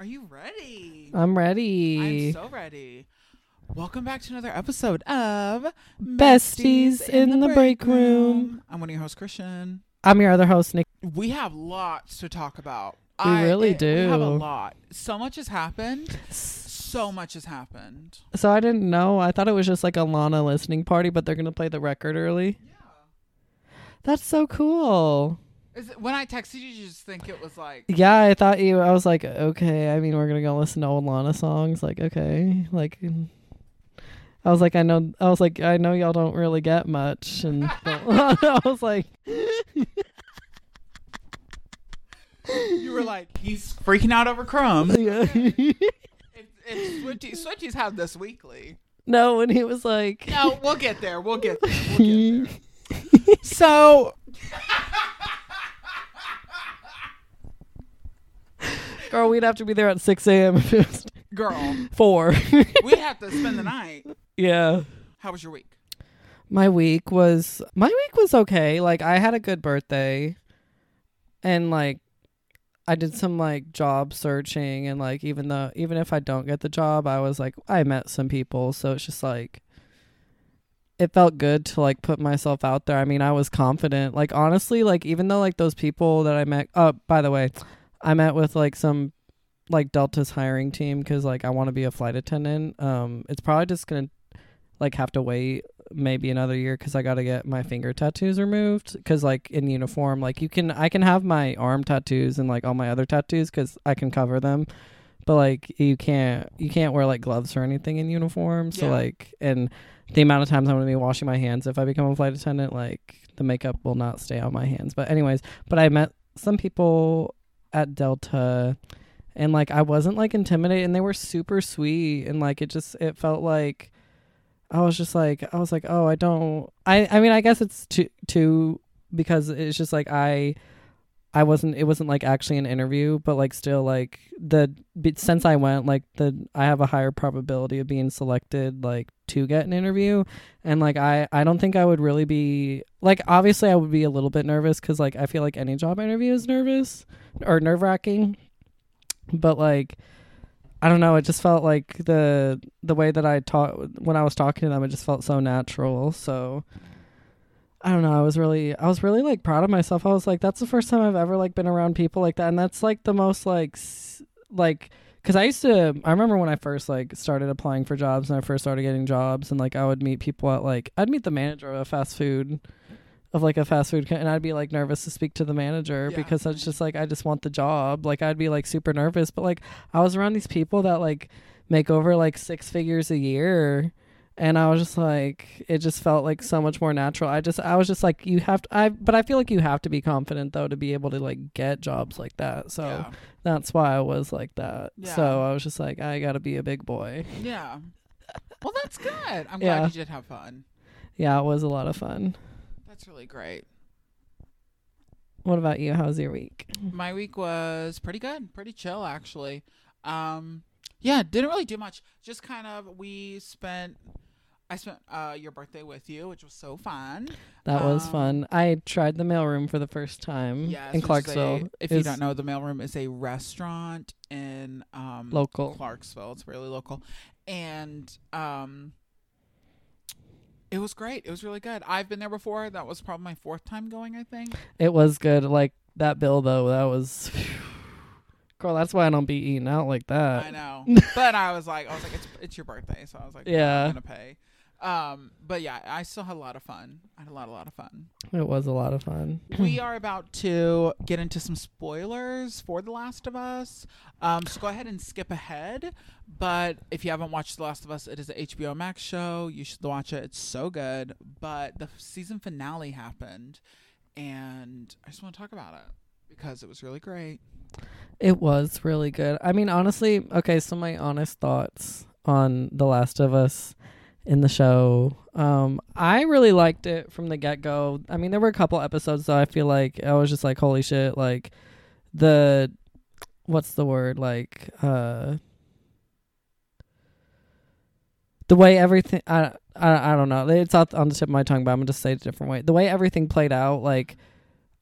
Are you ready? I'm ready. I'm so ready. Welcome back to another episode of Besties in the Breakroom. I'm one of your hosts, Christian. I'm your other host, Nick. We have lots to talk about. We really do. We have a lot. So much has happened. So much has happened. So I didn't know. I thought it was just like a Lana listening party, but they're gonna play the record early. Yeah. That's so cool. It, when I texted you, you just think it was like Yeah, I thought you. I was like, okay. I mean, we're gonna go listen to old Lana songs. Like, okay. Like, I was like, I know. I was like, I know y'all don't really get much, and I was like, you were like he's freaking out over crumbs. yeah. Swifty, Swifties have this weekly. no, when he was like, No, we'll get there. We'll get there. We'll get there. So girl, we'd have to be there at six a.m. if it was girl, four. we have to spend the night. yeah. How was your week? My week was my week was okay. Like I had a good birthday and like I did some like job searching and like even though even if I don't get the job, I was like I met some people, so it's just like it felt good to like put myself out there. I mean, I was confident. Like honestly, like even though like those people that I met oh, by the way, I met with like some like Delta's hiring team cuz like I want to be a flight attendant. Um it's probably just going to like have to wait maybe another year because I got to get my finger tattoos removed because like in uniform like you can I can have my arm tattoos and like all my other tattoos because I can cover them but like you can't you can't wear like gloves or anything in uniform so Yeah. like and the amount of times I'm gonna be washing my hands if I become a flight attendant like the makeup will not stay on my hands but anyways but I met some people at Delta and like I wasn't like intimidated and they were super sweet and like it just it felt like I was just like I was like oh I don't I I mean I guess it's too too because it's just like I I wasn't it wasn't like actually an interview but like still like the since I went like the I have a higher probability of being selected like to get an interview and like I I don't think I would really be like obviously I would be a little bit nervous cuz like I feel like any job interview is nervous or nerve-wracking but like I don't know. It just felt like the the way that I taught when I was talking to them, it just felt so natural. So I don't know. I was really, I was really like proud of myself. I was like, that's the first time I've ever like been around people like that, and that's like the most like s- like because I used to. I remember when I first like started applying for jobs and I first started getting jobs, and like I would meet people at like I'd meet the manager of a fast food. Of like a fast food, co- and I'd be like nervous to speak to the manager Yeah, because it's just like I just want the job. Like I'd be like super nervous, but like I was around these people that like make over like six figures a year and I was just like it just felt like so much more natural. I just I was just like you have to I but I feel like you have to be confident though to be able to like get jobs like that. So yeah. that's why I was like that. Yeah. So I was just like I got to be a big boy. Yeah. Well, that's good. I'm Yeah. glad you did have fun. Yeah, it was a lot of fun. That's really great. What about you? How was your week? My week was pretty good, pretty chill actually. Um, yeah, didn't really do much. Just kind of we spent. I spent uh, your birthday with you, which was so fun. That was Um, fun. I tried the mailroom for the first time Yes, in Clarksville. a- if you don't know, the mailroom is a restaurant in um, local. Clarksville. It's really local, and um, it was great. It was really good. I've been there before. That was probably my fourth time going. I think. It was good. Like that bill though, that was Girl, that's why I don't be eating out like that. I know, but I was like, I was like, it's it's your birthday, so I was like, yeah. I'm gonna pay. Um, but yeah, I still had a lot of fun. I had a lot, a lot of fun. It was a lot of fun. we are about to get into some spoilers for The Last of Us. Um, so go ahead and skip ahead. But if you haven't watched The Last of Us, it is an HBO Max show. You should watch it. It's so good. But the season finale happened, and I just want to talk about it because it was really great. It was really good. I mean, honestly, okay, so my honest thoughts on The Last of Us in the show. Um, I really liked it from the get go. I mean, there were a couple episodes that I feel like I was just like, holy shit, like the what's the word? Like uh the way everything I I, I don't know. It's out on the tip of my tongue, but I'm gonna just say it a different way. The way everything played out, like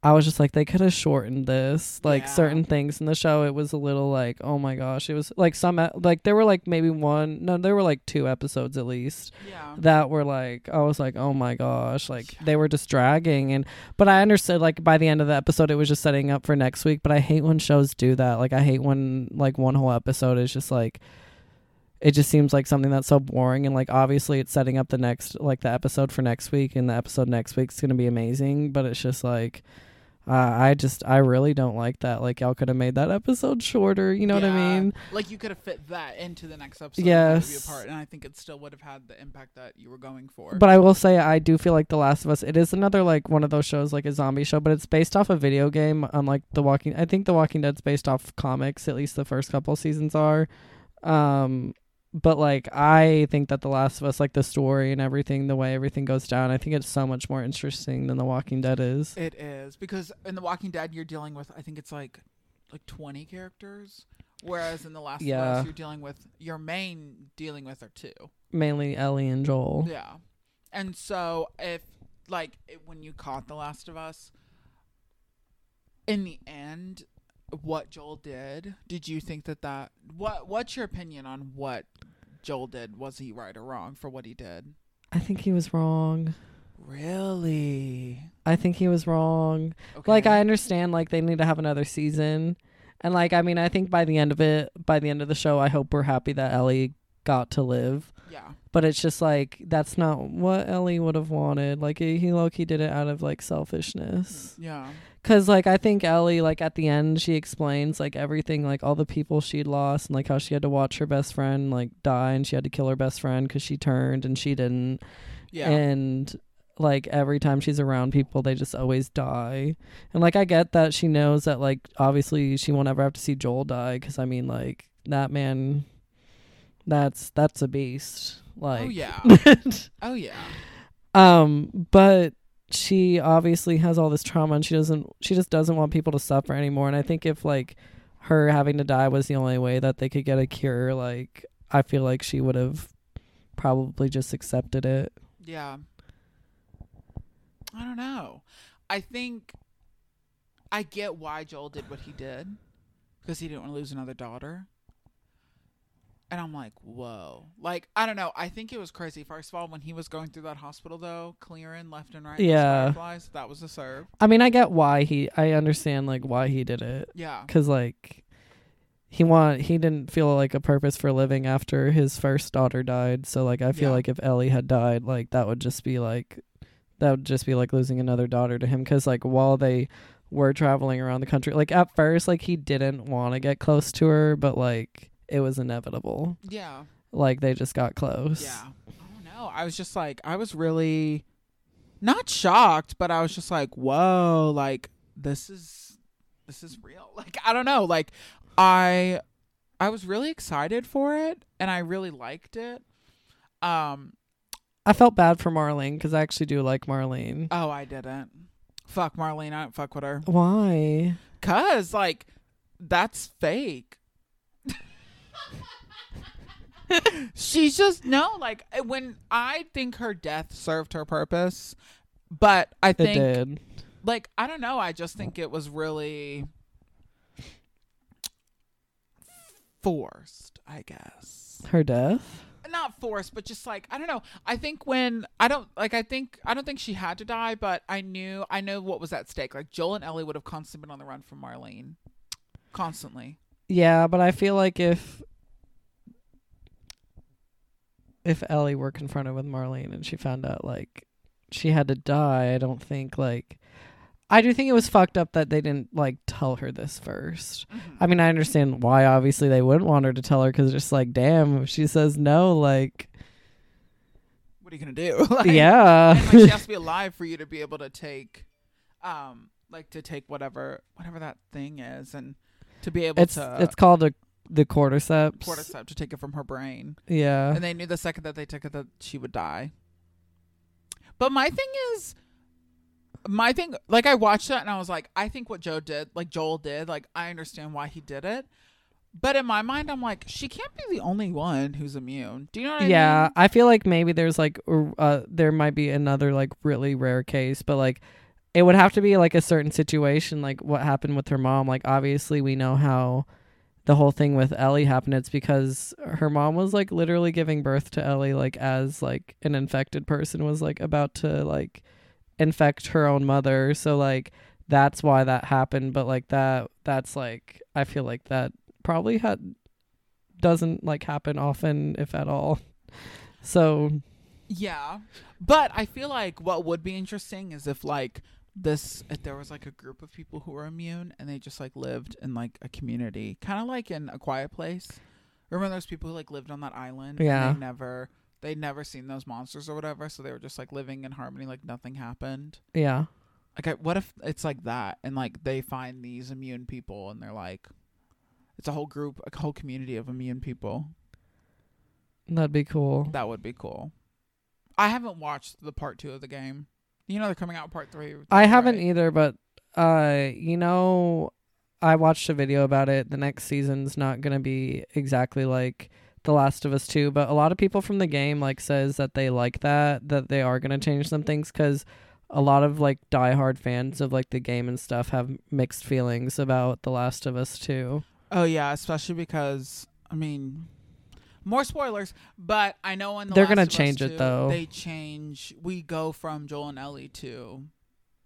I was just like they could have shortened this. Like Yeah. certain things in the show it was a little like, oh my gosh, it was like some like there were like maybe one no, there were like two episodes at least Yeah. that were like I was like, "Oh my gosh." Like they were just dragging and but I understood like by the end of the episode it was just setting up for next week, but I hate when shows do that. Like I hate when like one whole episode is just like it just seems like something that's so boring and like obviously it's setting up the next like the episode for next week and the episode next week's going to be amazing, but it's just like uh, I just I really don't like that. Like y'all could have made that episode shorter, you know what I mean? Like you could have fit that into the next episode. Yes. Apart, and I think it still would have had the impact that you were going for. But I will say I do feel like The Last of Us it is another like one of those shows like a zombie show, but it's based off a video game unlike The Walking I think The Walking Dead's based off comics, at least the first couple seasons are. Um but like I think that The Last of Us like the story and everything, the way everything goes down, I think it's so much more interesting than The Walking Dead is. it is because in The Walking Dead you're dealing with I think it's like like 20 characters, whereas in The Last of Us you're dealing with your main dealing with are two. Mainly Ellie and Joel. Yeah. And so if like it, when you caught The Last of Us in the end what Joel did, did you think that that what what's your opinion on what Joel did? Was he right or wrong for what he did? I think he was wrong. Really? I think he was wrong. Okay. Like I understand like they need to have another season. And like I mean I think by the end of it by the end of the show I hope we're happy that Ellie got to live. Yeah. But it's just like that's not what Ellie would have wanted. Like he, he low key did it out of like selfishness. Yeah. Cuz like I think Ellie like at the end she explains like everything like all the people she'd lost and like how she had to watch her best friend like die and she had to kill her best friend cuz she turned and she didn't Yeah. and like every time she's around people they just always die and like i get that she knows that like obviously she won't ever have to see joel die because i mean like that man that's that's a beast like oh yeah. oh yeah. um but she obviously has all this trauma and she doesn't she just doesn't want people to suffer anymore and i think if like her having to die was the only way that they could get a cure like i feel like she would have probably just accepted it Yeah. I don't know. I think I get why Joel did what he did because he didn't want to lose another daughter. And I'm like, whoa. Like, I don't know. I think it was crazy. First of all, when he was going through that hospital, though, clearing left and right, Yeah. fireflies, that was a serve. I mean, I get why he. I understand like why he did it, Yeah. cause like he want he didn't feel like a purpose for living after his first daughter died. So like I feel Yeah. like if Ellie had died, like that would just be like that would just be like losing another daughter to him. Cause like while they were traveling around the country, like at first like he didn't want to get close to her, but like it was inevitable. Yeah. Like they just got close. Yeah. I don't know. I was just like, I was really not shocked, but I was just like, whoa, like this is this is real. Like I don't know. Like I I was really excited for it and I really liked it. Um I felt bad for Marlene because I actually do like Marlene. oh I didn't. Fuck Marlene, I don't fuck with her. Why? Cause like that's fake. She's just no, like eh, when I think her death served her purpose, but I think It did. like I don't know, I just think it was really forced, I guess. Her death. Not forced, but just like I don't know. I think when I don't like I think I don't think she had to die, but I knew I know what was at stake. Like Joel and Ellie would have constantly been on the run from Marlene. Constantly. Yeah, but I feel like if if Ellie were confronted with Marlene and she found out like she had to die, I don't think like I do think it was fucked up that they didn't like tell her this first. I mean, I understand why obviously they wouldn't want her to tell her cuz just like damn, if she says no like what are you gonna do? Like, yeah. and, like she has to be alive for you to be able to take, um, like to take whatever whatever that thing is, and to be able it's to it's called a the cordyceps. cordyceps to take it from her brain. Yeah. And they knew the second that they took it that she would die. But my thing is, my thing, like I watched that and I was like, I think what Joe did, like Joel did, like I understand why he did it. But in my mind, I'm like, she can't be the only one who's immune. Do you know what I yeah, mean? Yeah, I feel like maybe there's like uh there might be another like really rare case, but like it would have to be like a certain situation, like what happened with her mom. Like obviously we know how the whole thing with Ellie happened. It's because her mom was like literally giving birth to Ellie, like as like an infected person was like about to like infect her own mother. So like that's why that happened. But like that, that's like I feel like that probably had doesn't like happen often, if at all. So Yeah. But I feel like what would be interesting is if like this uh, there was like a group of people who were immune and they just like lived in like a community. Kinda like in a quiet place. Remember those people who like lived on that island? and Yeah. they never they'd never seen those monsters or whatever, so they were just like living in harmony like nothing happened. yeah. Okay, what if it's like that and like they find these immune people and they're like it's a whole group, a whole community of immune people. That'd be cool. That would be cool. I haven't watched the part two of the game. You know they're coming out with part three. I haven't right? either, but uh you know I watched a video about it. The next season's not going to be exactly like The Last of Us 2, but a lot of people from the game like says that they like that that they are going to change some things cuz a lot of like diehard fans of like the game and stuff have mixed feelings about The Last of Us 2. Oh yeah, especially because I mean, more spoilers. But I know in the They're Last gonna change it, 2, though. They change. We go from Joel and Ellie to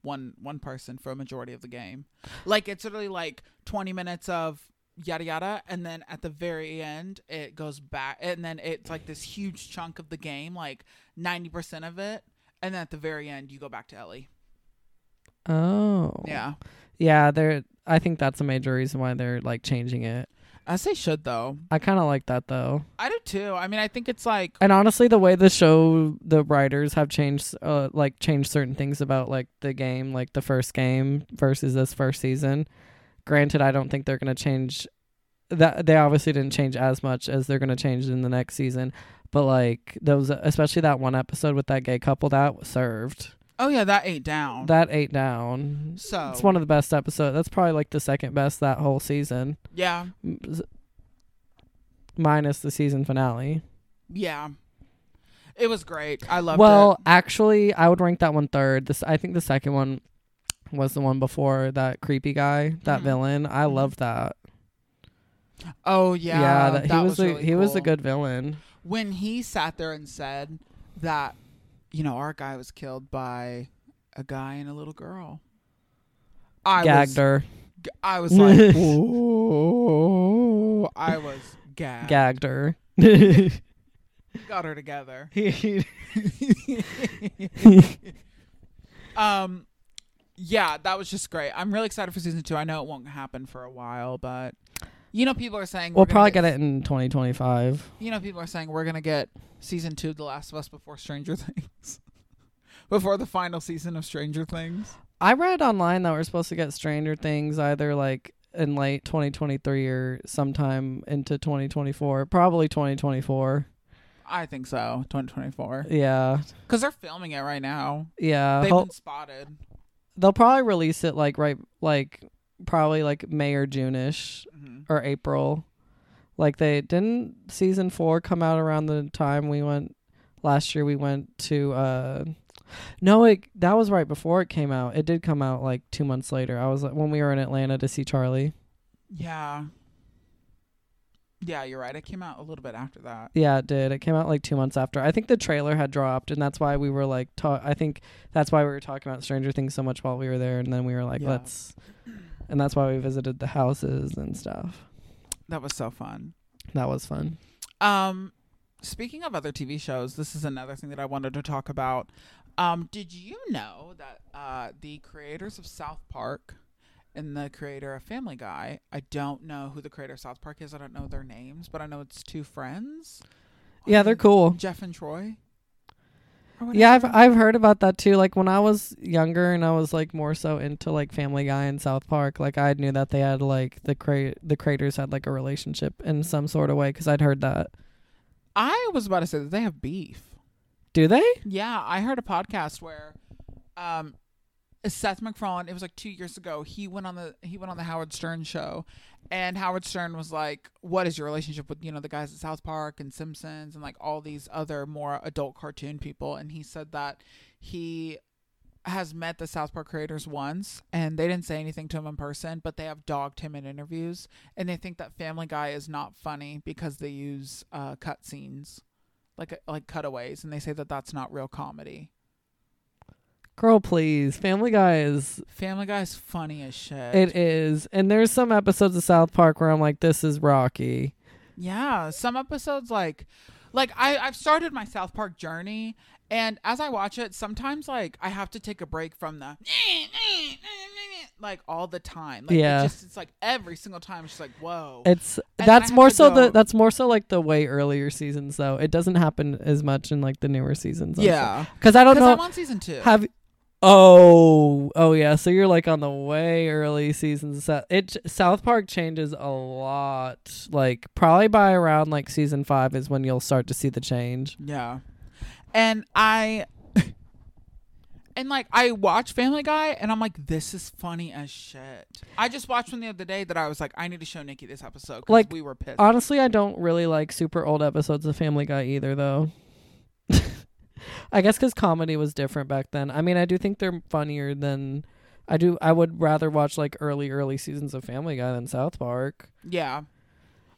one one person for a majority of the game. Like it's literally like twenty minutes of yada yada, and then at the very end it goes back, and then it's like this huge chunk of the game, like ninety percent of it, and then at the very end you go back to Ellie. Oh. Yeah, Yeah, they're I think that's a major reason why they're like changing it. As they should though. I kind of like that though. I do too. I mean, I think it's like And honestly, the way the show, the writers have changed, uh, like changed certain things about like the game, like the first game versus this first season. Granted, I don't think they're gonna change. That they obviously didn't change as much as they're gonna change in the next season, but like those, especially that one episode with that gay couple, that served. Oh yeah, that ate down. That ate down. so It's one of the best episodes. That's probably like the second best that whole season, yeah, minus the season finale. yeah. It was great. I loved well, it. Well, actually, I would rank that one third. This, I think, the second one was the one before that creepy guy, that Mhm. villain. I Mhm. loved that. Oh yeah, that, he that was, a, really he was a good villain. when he sat there and said that you know our guy was killed by a guy and a little girl. I Gagged was, her, I was like, Whoa. I was gagged. gagged her. Got her together. He- um, yeah, that was just great. I'm really excited for season two. I know it won't happen for a while, but you know, people are saying we'll probably get it in 2025. You know, people are saying we're gonna get season two of The Last of Us before Stranger Things, before the final season of Stranger Things. I read online that we're supposed to get Stranger Things either like in late 2023 or sometime into 2024. Probably 2024. I think so, 2024, Yeah, because they're filming it right now. yeah. They've Ho- been spotted. they'll probably release it like right like probably like May or June-ish hmm or April. Like they didn't season 4 come out around the time we went last year we went to uh no, it that was right before it came out. It did come out like 2 months later. I was like when we were in Atlanta to see Charlie. Yeah. Yeah, you're right. It came out a little bit after that. Yeah, it did. It came out like 2 months after. I think the trailer had dropped and that's why we were like ta- I think that's why we were talking about Stranger Things so much while we were there and then we were like Yeah. let's and that's why we visited the houses and stuff. That was so fun. That was fun. Um, speaking of other TV shows, this is another thing that I wanted to talk about. Um, did you know that uh, the creators of South Park and the creator of Family Guy, I don't know who the creator of South Park is. I don't know their names, but I know it's two friends. Yeah, they're cool. Jeff and Troy. Yeah, I've. I've heard about that too. Like when I was younger and I was like more so into like Family Guy and South Park, like I knew that they had like the cra- the creators had like a relationship in some sort of way because I'd heard that. I was about to say that they have beef. Do they? Yeah, I heard a podcast where um Seth MacFarlane, it was like 2 years ago, he went on the he went on the Howard Stern show. And Howard Stern was like, "What is your relationship with, you know, the guys at South Park and Simpsons and like all these other more adult cartoon people?" And he said that he has met the South Park creators once, and they didn't say anything to him in person, but they have dogged him in interviews, and they think that Family Guy is not funny because they use uh, cut scenes, like like cutaways, and they say that that's not real comedy. Girl, please. Family Guy is Family Guy is funny as shit. it is. And there's some episodes of South Park where I'm like, this is Rocky. Yeah, some episodes like like I I've started my South Park journey and as I watch it, sometimes like I have to take a break from the like all the time. Like Yeah. it just it's like every single time it's just like, whoa. It's that's more to so the that's more so like the way earlier seasons though. It doesn't happen as much in like the newer seasons. yeah. Because I don't Because know I'm on season two. have Oh, oh yeah. So you're like on the way early seasons. So It South Park changes a lot. Like probably by around like season 5 is when you'll start to see the change. yeah. And I and like I watch Family Guy and I'm like, this is funny as shit. I just watched one the other day that I was like, I need to show Nikki this episode Like, we were pissed. Honestly, I don't really like super old episodes of Family Guy either though. I guess cuz comedy was different back then. I mean, I do think they're funnier than I do I would rather watch like early early seasons of Family Guy than South Park. yeah.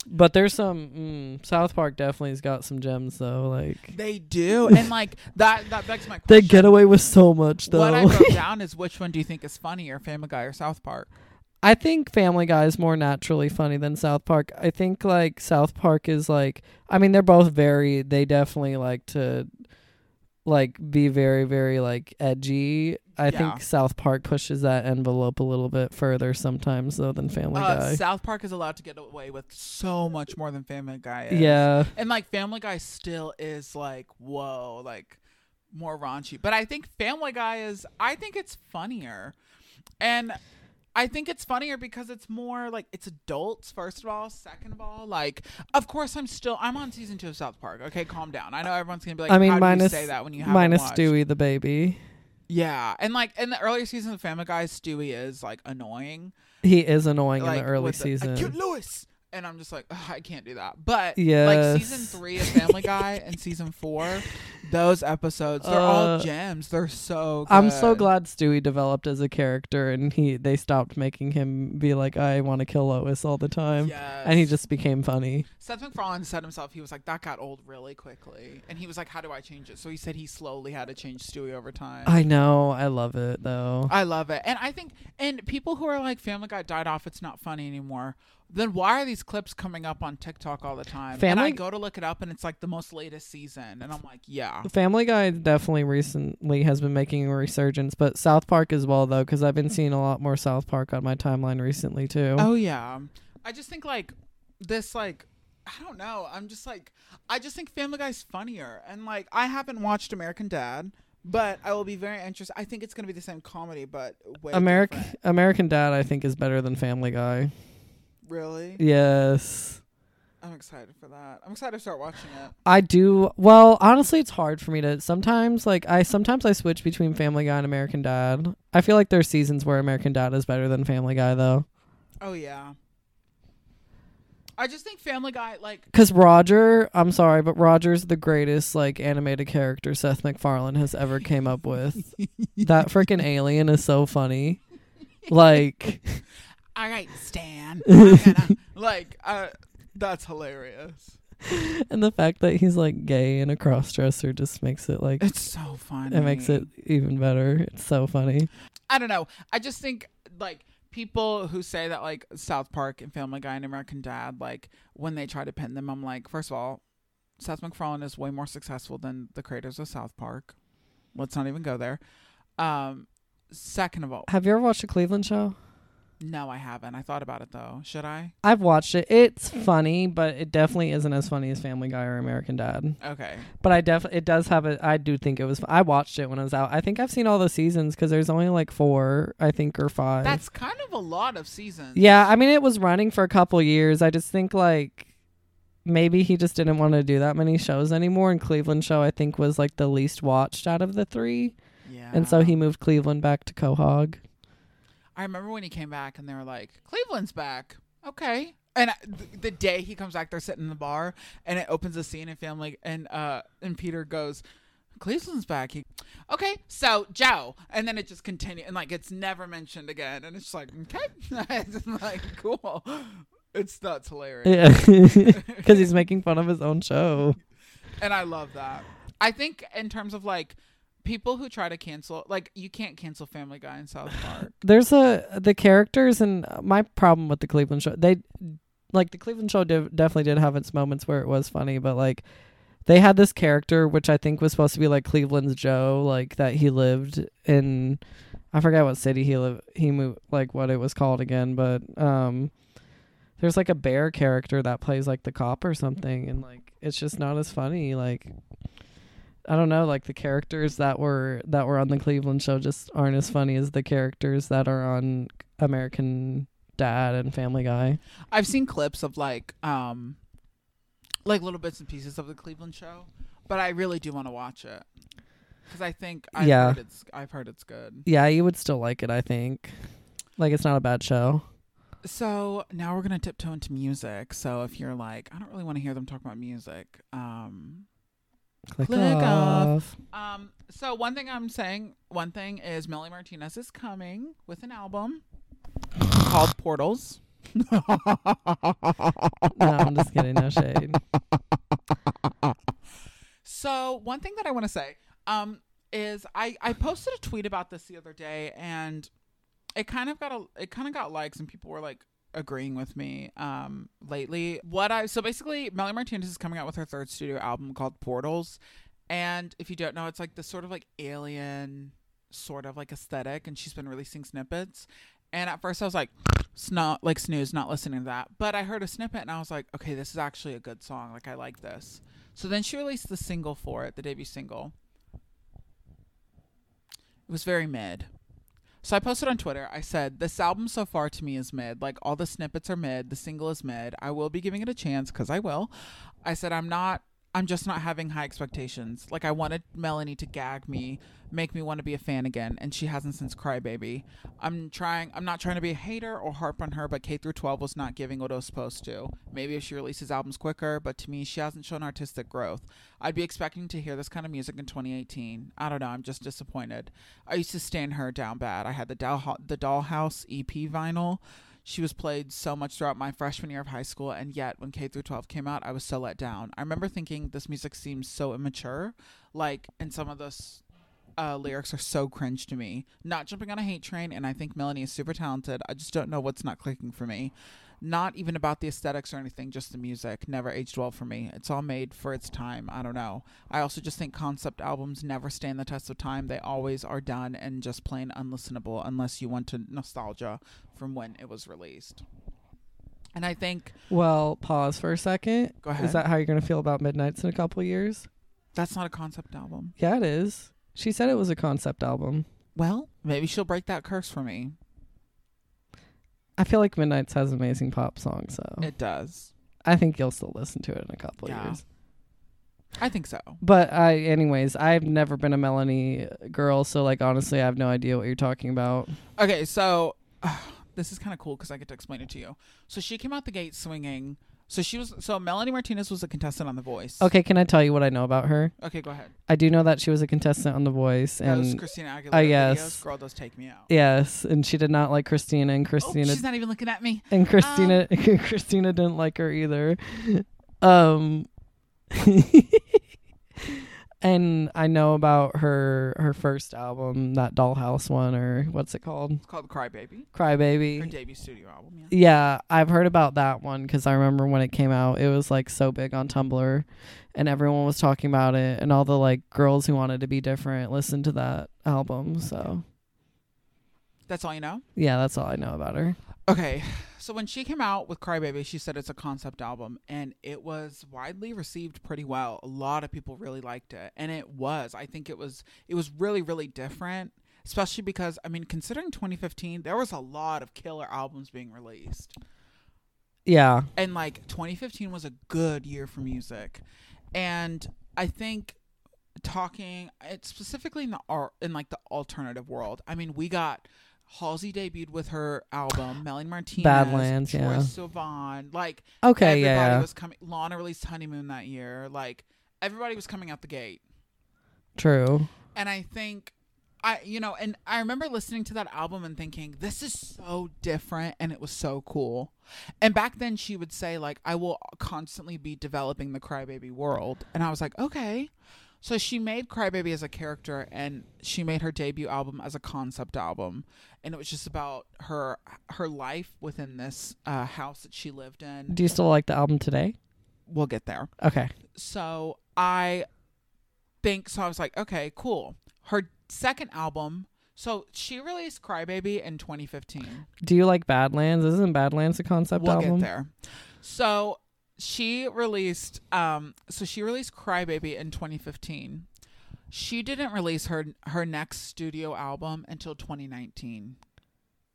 But there's some mm, South Park definitely has got some gems though. Like They do, and like that. That begs my question. they get away with so much though. What I wrote down is which one do you think is funnier, Family Guy or South Park? I think Family Guy is more naturally funny than South Park. I think like South Park is like I mean they're both very they definitely like to like be very very like edgy. I Yeah. think South Park pushes that envelope a little bit further sometimes though than Family Uh, Guy. South Park is allowed to get away with so much more than Family Guy is. Yeah. and like Family Guy still is like whoa, like more raunchy. But I think Family Guy is. I think it's funnier, and. I think it's funnier because it's more like it's adults first of all. Second of all, like of course I'm still I'm on season two of South Park. Okay, calm down. I know everyone's gonna be like, I mean how do minus you say that when you haven't minus watched? Stewie the baby. Yeah, and like in the earlier seasons of Family Guy, Stewie is like annoying. He is annoying like in the early season. Lois, and I'm just like, I can't do that. But Yes. like season three of Family Guy and season four, those episodes they're all Uh, gems. They're so. Good. I'm so glad Stewie developed as a character and he they stopped making him be like I want to kill Lois all the time. Yes. And he just became funny. Seth MacFarlane said himself he was like that got old really quickly, and he was like, how do I change it? So he said he slowly had to change Stewie over time. I know, I love it though. I love it. And I think and people who are like Family Guy died off, it's not funny anymore. Then why are these clips coming up on TikTok all the time? and I go to look it up and it's like the most latest season and I'm like, yeah. Family Guy definitely recently has been making a resurgence, but South Park as well though cuz I've been seeing a lot more South Park on my timeline recently too. Oh yeah. I just think like this like I don't know. I'm just like I just think Family Guy's funnier and like I haven't watched American Dad, but I will be very interested. I think it's going to be the same comedy but American. American Dad I think is better than Family Guy. Really? Yes. I'm excited for that. I'm excited to start watching it. I do. Well, honestly, it's hard for me to sometimes like I sometimes I switch between Family Guy and American Dad. I feel like there's seasons where American Dad is better than Family Guy though. Oh yeah. I just think Family Guy like Cuz Roger, I'm sorry, but Roger's the greatest like animated character Seth MacFarlane has ever came up with. that freaking alien is so funny. Like all right, Stan. Gonna-" like uh that's hilarious. and the fact that he's like gay and a crossdresser just makes it like It's so funny. it makes it even better. It's so funny. I don't know. I just think like people who say that like South Park and Family Guy and American Dad, like when they try to pin them, I'm like, first of all, Seth MacFarlane is way more successful than the creators of South Park. Let's not even go there. Um, second of all, Have you ever watched a Cleveland show? No, I haven't. I thought about it though. Should I? I've watched it. It's funny, but it definitely isn't as funny as Family Guy or American Dad. Okay. But I definitely it does have a. I do think it was. I watched it when I was out. I think I've seen all the seasons because there's only like four, I think, or five. That's kind of a lot of seasons. yeah. I mean, it was running for a couple years. I just think like maybe he just didn't want to do that many shows anymore. And Cleveland show I think was like the least watched out of the three, Yeah. and so he moved Cleveland back to Quahog. I remember when he came back and they were like, Cleveland's back. Okay. And I- th- the day he comes back, they're sitting in the bar and it opens a scene in family and uh and Peter goes, Cleveland's back. He, okay, so Joe, and then it just continues, and like it's never mentioned again, and it's just like okay, it's like cool. It's that's hilarious, Yeah, because he's making fun of his own show. and I love that. I think in terms of like people who try to cancel, like you can't cancel Family Guy in South Park. There's a the characters, and my problem with the Cleveland show, they like the Cleveland show div- definitely did have its moments where it was funny, but like they had this character which I think was supposed to be like Cleveland's Joe, like that he lived in. I forgot what city he lived. He moved like what it was called again, but um, there's like a bear character that plays like the cop or something, and like it's just not as funny. Like I don't know, like the characters that were that were on the Cleveland show just aren't as funny as the characters that are on American Dad and Family Guy. I've seen clips of like um like little bits and pieces of the Cleveland show, but I really do want to watch it because I think I've Yeah. heard it's I've heard it's good. Yeah, you would still like it, I think. Like it's not a bad show. So now we're gonna tiptoe into music. So if you're like, I don't really want to hear them talk about music, um, Click, Click off. off. um, so one thing I'm saying, one thing is Melanie Martinez is coming with an album called Portals. No, I'm just kidding. No shade. So one thing that I want to say um, is I, I posted a tweet about this the other day and it kind of got a it kind of got likes and people were like agreeing with me um lately. What i so basically Melanie Martinez is coming out with her third studio album called portals. And if you don't know it's like this sort of like alien sort of like aesthetic. And she's been releasing snippets. And at first i was like snot like snooze not listening to that. But i heard a snippet and i was like okay this is actually a good song. Like i like this. So then she released the single for it, the debut single. It was very mid. So I posted on Twitter. I said, This album so far to me is mid. Like all the snippets are mid. The single is mid. I will be giving it a chance because I will. I said, I'm not, I'm just not having high expectations. Like I wanted Melanie to gag me, make me want to be a fan again, and she hasn't since Crybaby. I'm trying, I'm not trying to be a hater or harp on her, but K through 12 was not giving what it was supposed to. Maybe if she releases albums quicker, but to me, she hasn't shown artistic growth. I'd be expecting to hear this kind of music in 2018. I don't know. I'm just disappointed. I used to stand her down bad. I had the Doll the Dollhouse EP vinyl. She was played so much throughout my freshman year of high school, and yet when K through 12 came out, I was so let down. I remember thinking this music seems so immature, like, and some of those uh, lyrics are so cringe to me. Not jumping on a hate train, and I think Melanie is super talented. I just don't know what's not clicking for me. Not even about the aesthetics or anything, just the music. Never aged well for me. It's all made for its time. I don't know. I also just think concept albums never stand the test of time. They always are done and just plain unlistenable unless you want to nostalgia from when it was released. And I think Well, pause for a second. Go ahead. Is that how you're gonna feel about Midnights in a couple years? that's not a concept album. Yeah, it is. She said it was a concept album. Well, maybe she'll break that curse for me. I feel like Midnights has amazing pop songs, so It does. I think you'll still listen to it in a couple of years. I think so. But I, anyways, I've never been a Melanie girl, so like honestly, I have no idea what you're talking about. Okay, so this is kind of cool because I get to explain it to you. So she came out the gate swinging. So she was. So Melanie Martinez was a contestant on The Voice. Okay, can I tell you what I know about her? Okay, go ahead. I do know that she was a contestant on The Voice, Those and Christina Aguilera uh, yes. videos. Girl, does take me out. yes, and she did not like Christina, and Oh, Christina she's not even looking at me. and Christina Um, Christina didn't like her either. Um and I know about her her first album, that Dollhouse one or what's it called? It's called Cry Baby. Her Crybaby. debut studio album. Yeah. Yeah, I've heard about that one cuz I remember when it came out, it was like so big on Tumblr and everyone was talking about it and all the like girls who wanted to be different listened to that album. So, That's all you know. yeah, that's all I know about her. Okay, so when she came out with Crybaby, she said it's a concept album, and it was widely received pretty well. A lot of people really liked it, and it was. I think it was. It was really, really different, especially because I mean, considering 2015, there was a lot of killer albums being released, Yeah. and like 2015 was a good year for music, and I think talking it's specifically in the art in like the alternative world. I mean, we got. Halsey debuted with her album, Melanie Martinez, Badlands, Troye yeah. Sivan, like Okay, everybody yeah. was coming. Lana released Honeymoon that year. Like everybody was coming out the gate. True. And I think I you know, and I remember listening to that album and thinking, this is so different and it was so cool. And back then she would say like I will constantly be developing the crybaby world. And I was like, okay. So she made Crybaby as a character and she made her debut album as a concept album. And it was just about her her life within this uh, house that she lived in. Do you still like the album today? We'll get there. Okay. So I think so I was like, okay, cool. Her second album, so she released Crybaby in 2015. Do you like Badlands? Isn't Badlands a concept we'll album? get there. So she released um so she released Crybaby in 2015. She didn't release her her next studio album until 2019.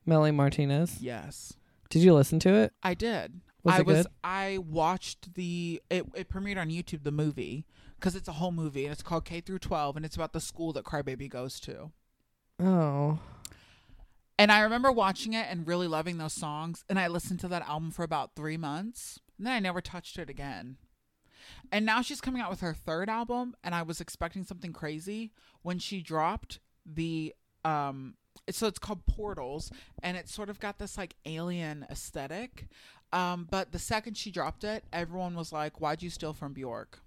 Melanie Martinez. Yes. Did you listen to it? I did. Was I was good? I watched the it, it premiered on YouTube the movie because it's a whole movie and it's called K through 12 and it's about the school that Crybaby goes to. Oh. And I remember watching it and really loving those songs and I listened to that album for about 3 months and then I never touched it again. And now she's coming out with her third album and I was expecting something crazy when she dropped the um so it's called Portals and it's sort of got this like alien aesthetic. Um but the second she dropped it, everyone was like, "Why'd you steal from Bjork?"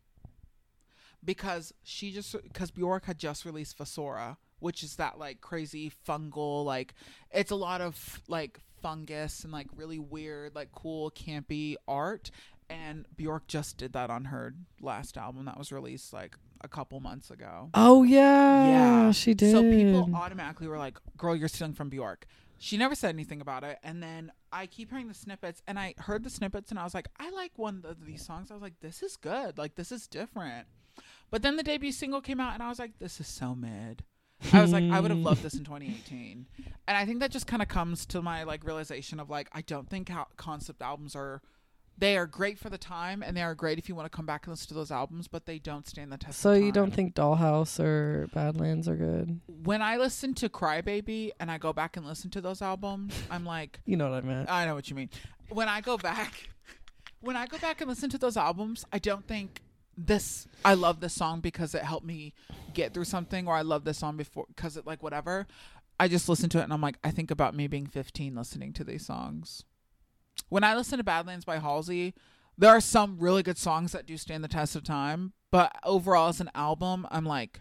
Because she just because Bjork had just released Fossora, which is that like crazy fungal like it's a lot of like fungus and like really weird like cool campy art and Bjork just did that on her last album that was released like a couple months ago. Oh yeah. Yeah. She did. So people automatically were like, "Girl, you're stealing from Bjork." She never said anything about it, and then I keep hearing the snippets, and I heard the snippets, and I was like, "I like one of these songs." I was like, "This is good. Like this is different." But then the debut single came out, and I was like, "This is so mid." I was like, I would have loved this in hmm. 2018, and I think that just kind of comes to my like realization of like, I don't think how concept albums are. They are great for the time, and they are great if you want to come back and listen to those albums, but they don't stand the test. So you don't think Dollhouse or Badlands are good? when I listen to Crybaby and I go back and listen to those albums, I'm like, You know what I meant. I know what you mean. When I go back, when I go back and listen to those albums, I don't think this. I love this song because it helped me get through something, or I love this song before because it like whatever. I just listen to it and I'm like, I think about me being 15 listening to these songs. When I listen to Badlands by Halsey, there are some really good songs that do stand the test of time, but overall as an album, I'm like,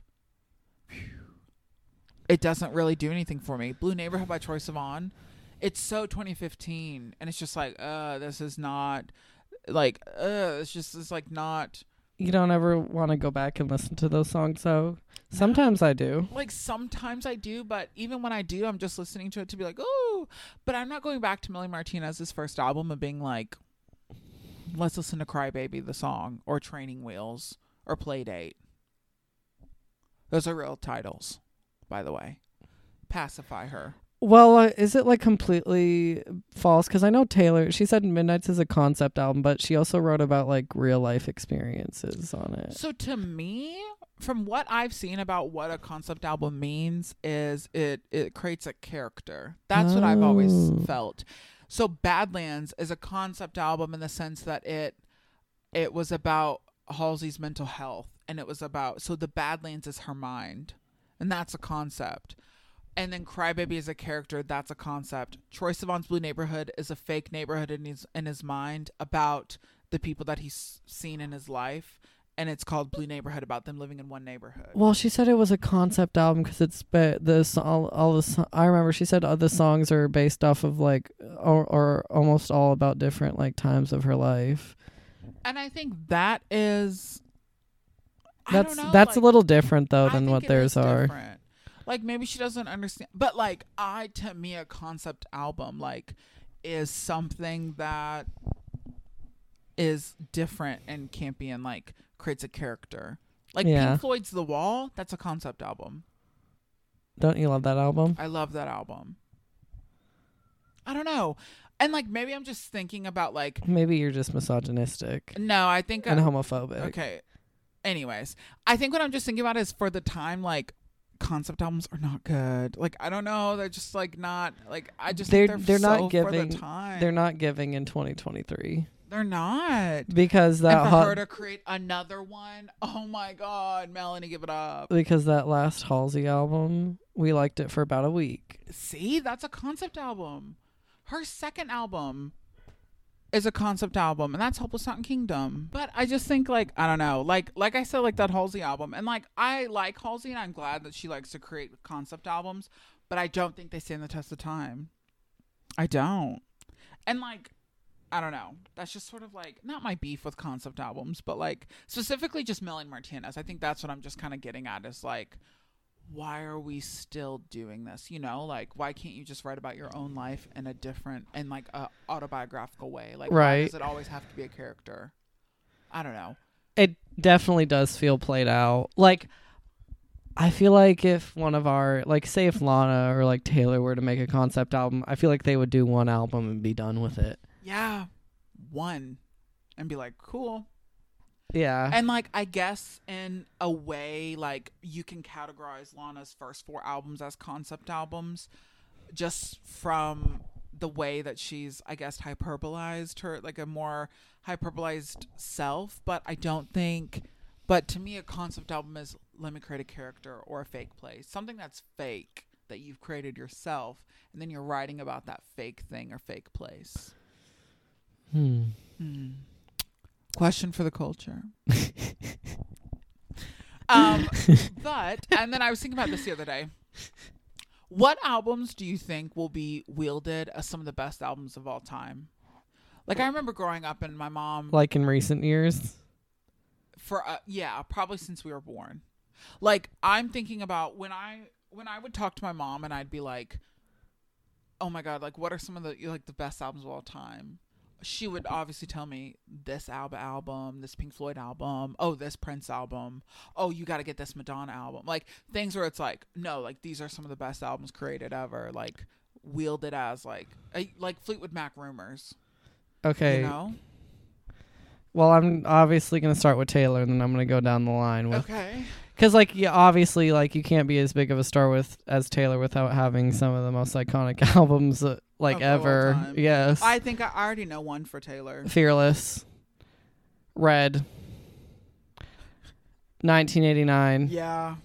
it doesn't really do anything for me. Blue Neighborhood by Troye Sivan, it's so 2015, and it's just like, uh, this is not like, uh, it's just it's like not You don't ever want to go back and listen to those songs though. Sometimes I do. like sometimes I do, but even when I do, I'm just listening to it to be like, oh, but I'm not going back to Melanie Martinez's first album and being like, let's listen to Crybaby the song or Training Wheels or Playdate. Those are real titles, by the way. Pacify her. Well, uh, is it like completely false? Because I know Taylor. She said Midnights is a concept album, but she also wrote about like real life experiences on it. So to me, from what I've seen about what a concept album means, is it it creates a character. That's what I've always Oh. felt. So Badlands is a concept album in the sense that it it was about Halsey's mental health, and it was about so the Badlands is her mind, and that's a concept. And then Crybaby is a character. That's a concept. Troye Sivan's Blue Neighborhood is a fake neighborhood in his in his mind about the people that he's seen in his life, and it's called Blue Neighborhood about them living in one neighborhood. Well, she said it was a concept album because it's but the all, all the so- I remember she said all the songs are based off of like or, or almost all about different like times of her life. And I think that is. That's that's like, a little different though than what theirs are. different. Like maybe she doesn't understand, but like I to me a concept album like is something that is different and campy and like creates a character. Like Yeah. Pink Floyd's The Wall, that's a concept album. Don't you love that album? I love that album. I don't know. And like maybe I'm just thinking about like Maybe you're just misogynistic no, I think and I, homophobic. Okay. Anyways, I think what I'm just thinking about is for the time, like concept albums are not good. Like I don't know, they're just like not like I just They're- think they're they're not giving- for the time. They're not giving in 2023. They're not. because that and for Hal- her to create another one, oh my god, Melanie, give it up. because that last Halsey album, we liked it for about a week. See, that's a concept album. Her second album is a concept album, and that's Hopeless Fountain Kingdom. But I just think, like, I don't know, like, like I said, like that Halsey album, and like I like Halsey, and I'm glad that she likes to create concept albums, but I don't think they stand the test of time. I don't, and like. I don't know. That's just sort of like not my beef with concept albums, but like specifically just Melanie Martinez. I think that's what I'm just kind of getting at is like, why are we still doing this? You know, like why can't you just write about your own life in a different and like a autobiographical way? Like, why Right. does it always have to be a character? I don't know. It definitely does feel played out. Like I feel like if one of our like say if Lana or like Taylor were to make a concept album, I feel like they would do one album and be done with it. Yeah, one, and be like, cool. Yeah. And like, I guess in a way, like you can categorize Lana's first four albums as concept albums, just from the way that she's, I guess, hyperbolized her, like a more hyperbolized self. But I don't think. But to me, a concept album is let me create a character or a fake place, something that's fake that you've created yourself, and then you're writing about that fake thing or fake place. Hmm. Hmm. Question for the culture. um, but and then I was thinking about this the other day. What albums do you think will be wielded as some of the best albums of all time? Like I remember growing up and my mom Like in recent years. for uh, yeah, probably since we were born. Like I'm thinking about when I when I would talk to my mom and I'd be like, "Oh my god, like what are some of the like the best albums of all time?" She would obviously tell me this ABBA album, this Pink Floyd album, oh this Prince album, oh you got to get this Madonna album, like things where it's like, no, like these are some of the best albums created ever, like wielded as like like Fleetwood Mac rumors, Okay. you know? Well, I'm obviously going to start with Taylor and then I'm going to go down the line with Okay. Cuz like yeah, obviously like you can't be as big of a star with as Taylor without having some of the most iconic albums uh, like Of ever. Yes. I think I already know one for Taylor. Fearless. Red. 1989. Yeah.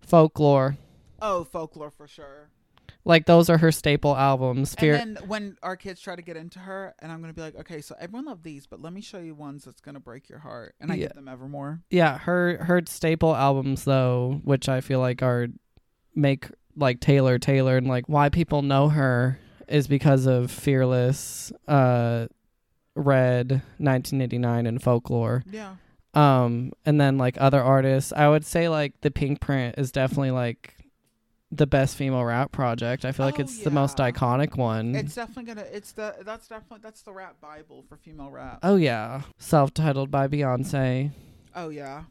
Folklore. Oh, folklore for sure. Like those are her staple albums. Fear And then when our kids try to get into her, and I'm gonna be like, okay, so everyone loved these, but let me show you ones that's gonna break your heart, and I Yeah. give them Evermore. yeah, her her staple albums though, which I feel like are make like Taylor Taylor and like why people know her is because of Fearless, uh Red, 1989 and Folklore. Yeah. Um and then like other artists, I would say like The Pink Print is definitely like the best female rap project. I feel like Oh, it's the most iconic one. It's definitely gonna. It's the. That's definitely. That's the rap bible for female rap. oh yeah, self-titled by Beyonce. Oh yeah.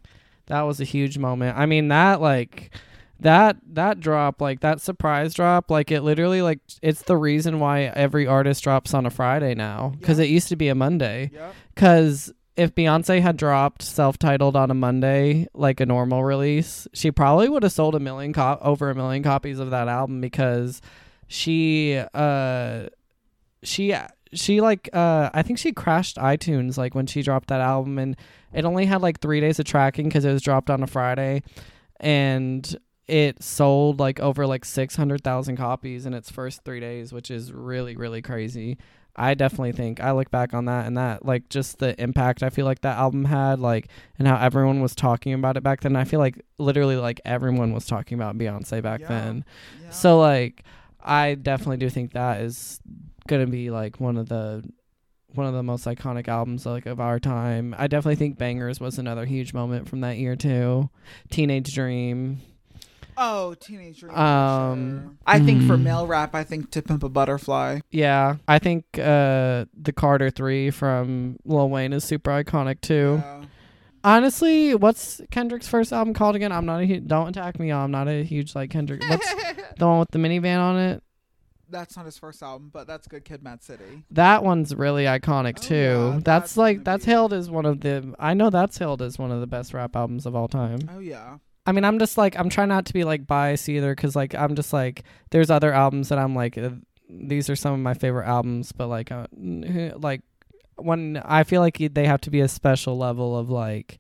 That was a huge moment. I mean, that like that that drop, like that surprise drop, like it literally like it's the reason why every artist drops on a Friday now cuz Yeah. it used to be a Monday. Yep. Cuz if Beyonce had dropped self-titled on a Monday like a normal release, she probably would have sold a million cop over a million copies of that album because she uh she she like uh I think she crashed iTunes like when she dropped that album and it only had like 3 days of tracking cuz it was dropped on a Friday and it sold like over like 600,000 copies in its first 3 days which is really really crazy. I definitely think I look back on that and that like just the impact I feel like that album had like and how everyone was talking about it back then. I feel like literally like everyone was talking about Beyonce back Yeah. then. Yeah. So like I definitely do think that is going to be like one of the one of the most iconic albums like of our time. I definitely think Bangerz was another huge moment from that year too. Teenage Dream. Oh, teenage Dream. Um. I think for mm. male rap, I think "To Pimp a Butterfly." Yeah, I think uh the Carter 3 from Lil Wayne is super iconic too. Yeah. Honestly, what's Kendrick's first album called again? I'm not a hu- don't attack me. I'm not a huge like Kendrick. What's the one with the minivan on it? that's not his first album, but that's Good Kid, Mad City. That one's really iconic Oh, too. yeah, that's, that's like that's be- hailed as one of the. I know that's hailed as one of the best rap albums of all time. Oh yeah. I mean, I'm just like I'm trying not to be like biased either, because like I'm just like there's other albums that I'm like uh, these are some of my favorite albums, but like uh, like when I feel like they have to be a special level of like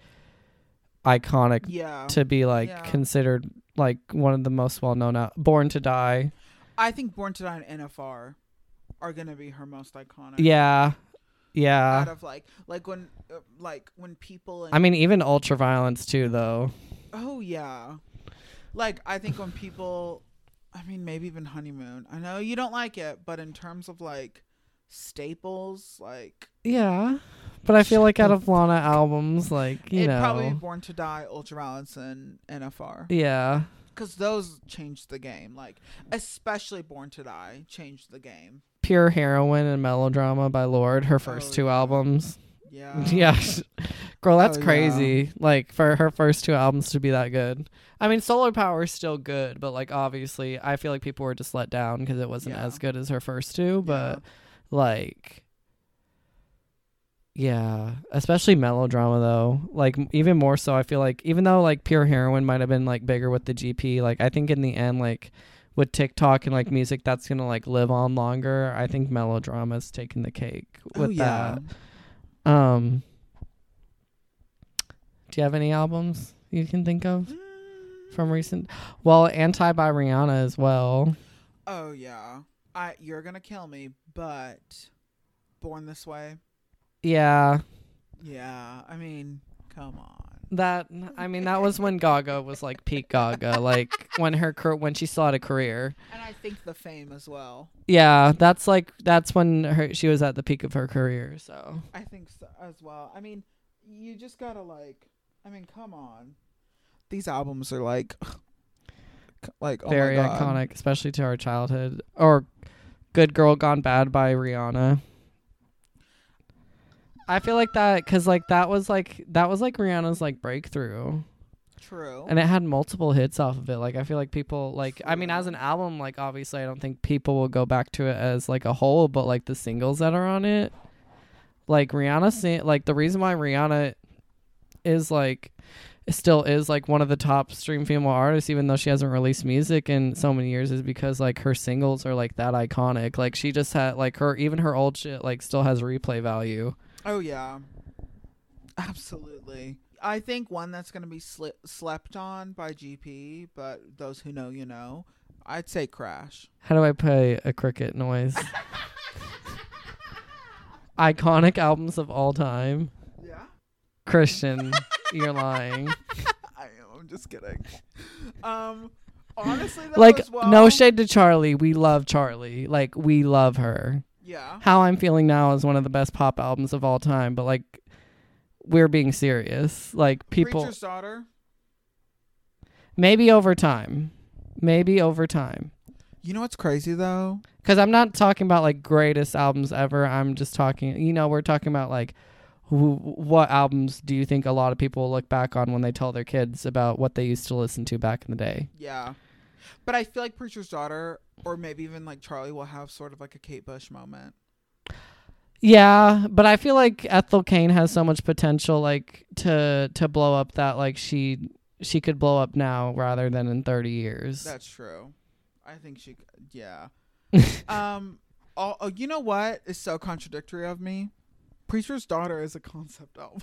iconic Yeah. to be like Yeah. considered like one of the most well known out Born to Die. I think Born to Die and NFR are gonna be her most iconic. Yeah. yeah. Out of like, like when, uh, like when people. I mean even ultraviolence too though. Oh yeah, like I think when people, I mean maybe even honeymoon. I know you don't like it, but in terms of like staples, like Yeah. But I feel like out of Lana albums, like, you it know. probably Born to Die, Ultraviolence, and NFR. yeah. because those changed the game. Like especially Born to Die changed the game. Pure Heroin and Melodrama by Lorde, her oh, first Oh, two yeah. albums. Yeah. Yeah. Girl, that's Oh, yeah. crazy. Like for her first two albums to be that good. I mean, Solar Power is still good, but like obviously, I feel like people were just let down because it wasn't Yeah. as good as her first two. But like, yeah, especially Melodrama though. Like even more so, I feel like even though like Pure Heroin might have been like bigger with the GP, like I think in the end, like with TikTok and like music, that's gonna like live on longer. I think Melodrama's taking the cake oh, with oh yeah. that. Um, do you have any albums you can think of from recent? Well, Anti by Rihanna as well. Oh yeah. I you're gonna kill me, but Born This Way. Yeah, Yeah. I mean, come on. That I mean that was when Gaga was like peak Gaga, like when her when she still had a career. And I think the fame as well. Yeah, that's like that's when her she was at the peak of her career. So I think so as well. I mean, you just gotta like. I mean, come on. These albums are like, like oh very God. iconic, especially to our childhood. Or Good Girl Gone Bad by Rihanna. I feel like that because like that was like that was like Rihanna's like breakthrough, True. and it had multiple hits off of it. Like I feel like people like I mean as an album, like obviously I don't think people will go back to it as like a whole, but like the singles that are on it, like Rihanna, sing- like the reason why Rihanna is like still is like one of the top stream female artists even though she hasn't released music in so many years is because like her singles are like that iconic like she just had like her even her old shit like still has replay value Oh yeah, absolutely. I think one that's gonna be sli- slept on by GP, but those who know, you know. I'd say Crash. how do i play a cricket noise iconic albums of all time Yeah, christian you're lying I am. I'm just kidding. Um, honestly, like well, no shade to charlie we love charlie like we love her Yeah, how i'm feeling now is one of the best pop albums of all time but like we're being serious. Like people Preacher's Daughter. maybe over time. Maybe over time. You know what's crazy though? because i'm not talking about like greatest albums ever. I'm just talking you know we're talking about like wh- what albums do you think a lot of people look back on when they tell their kids about what they used to listen to back in the day? Yeah, but I feel like Preacher's Daughter, or maybe even like Charlie, will have sort of like a Kate Bush moment. yeah but i feel like ethel cain has so much potential like to to blow up that like she she could blow up now rather than in 30 years That's true. I think she. Yeah. um. Oh, you know what is so contradictory of me? Preacher's Daughter is a concept album.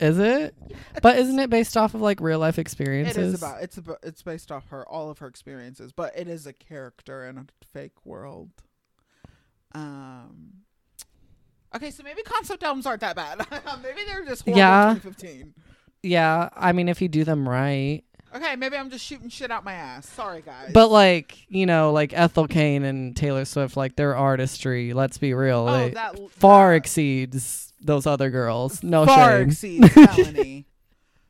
Is it but isn't it based off of like real life experiences It is about. It's about. It's based off her all of her experiences, but it is a character in a fake world. Um. Okay, so maybe concept albums aren't that bad. maybe they're just horrible Yeah. 2015. yeah i mean if you do them right Okay, maybe I'm just shooting shit out my ass. Sorry, guys. But like you know, like Ethel Cain and Taylor Swift, like their artistry. Let's be real, oh, they that far that exceeds those other girls. No far shame. exceeds Melanie.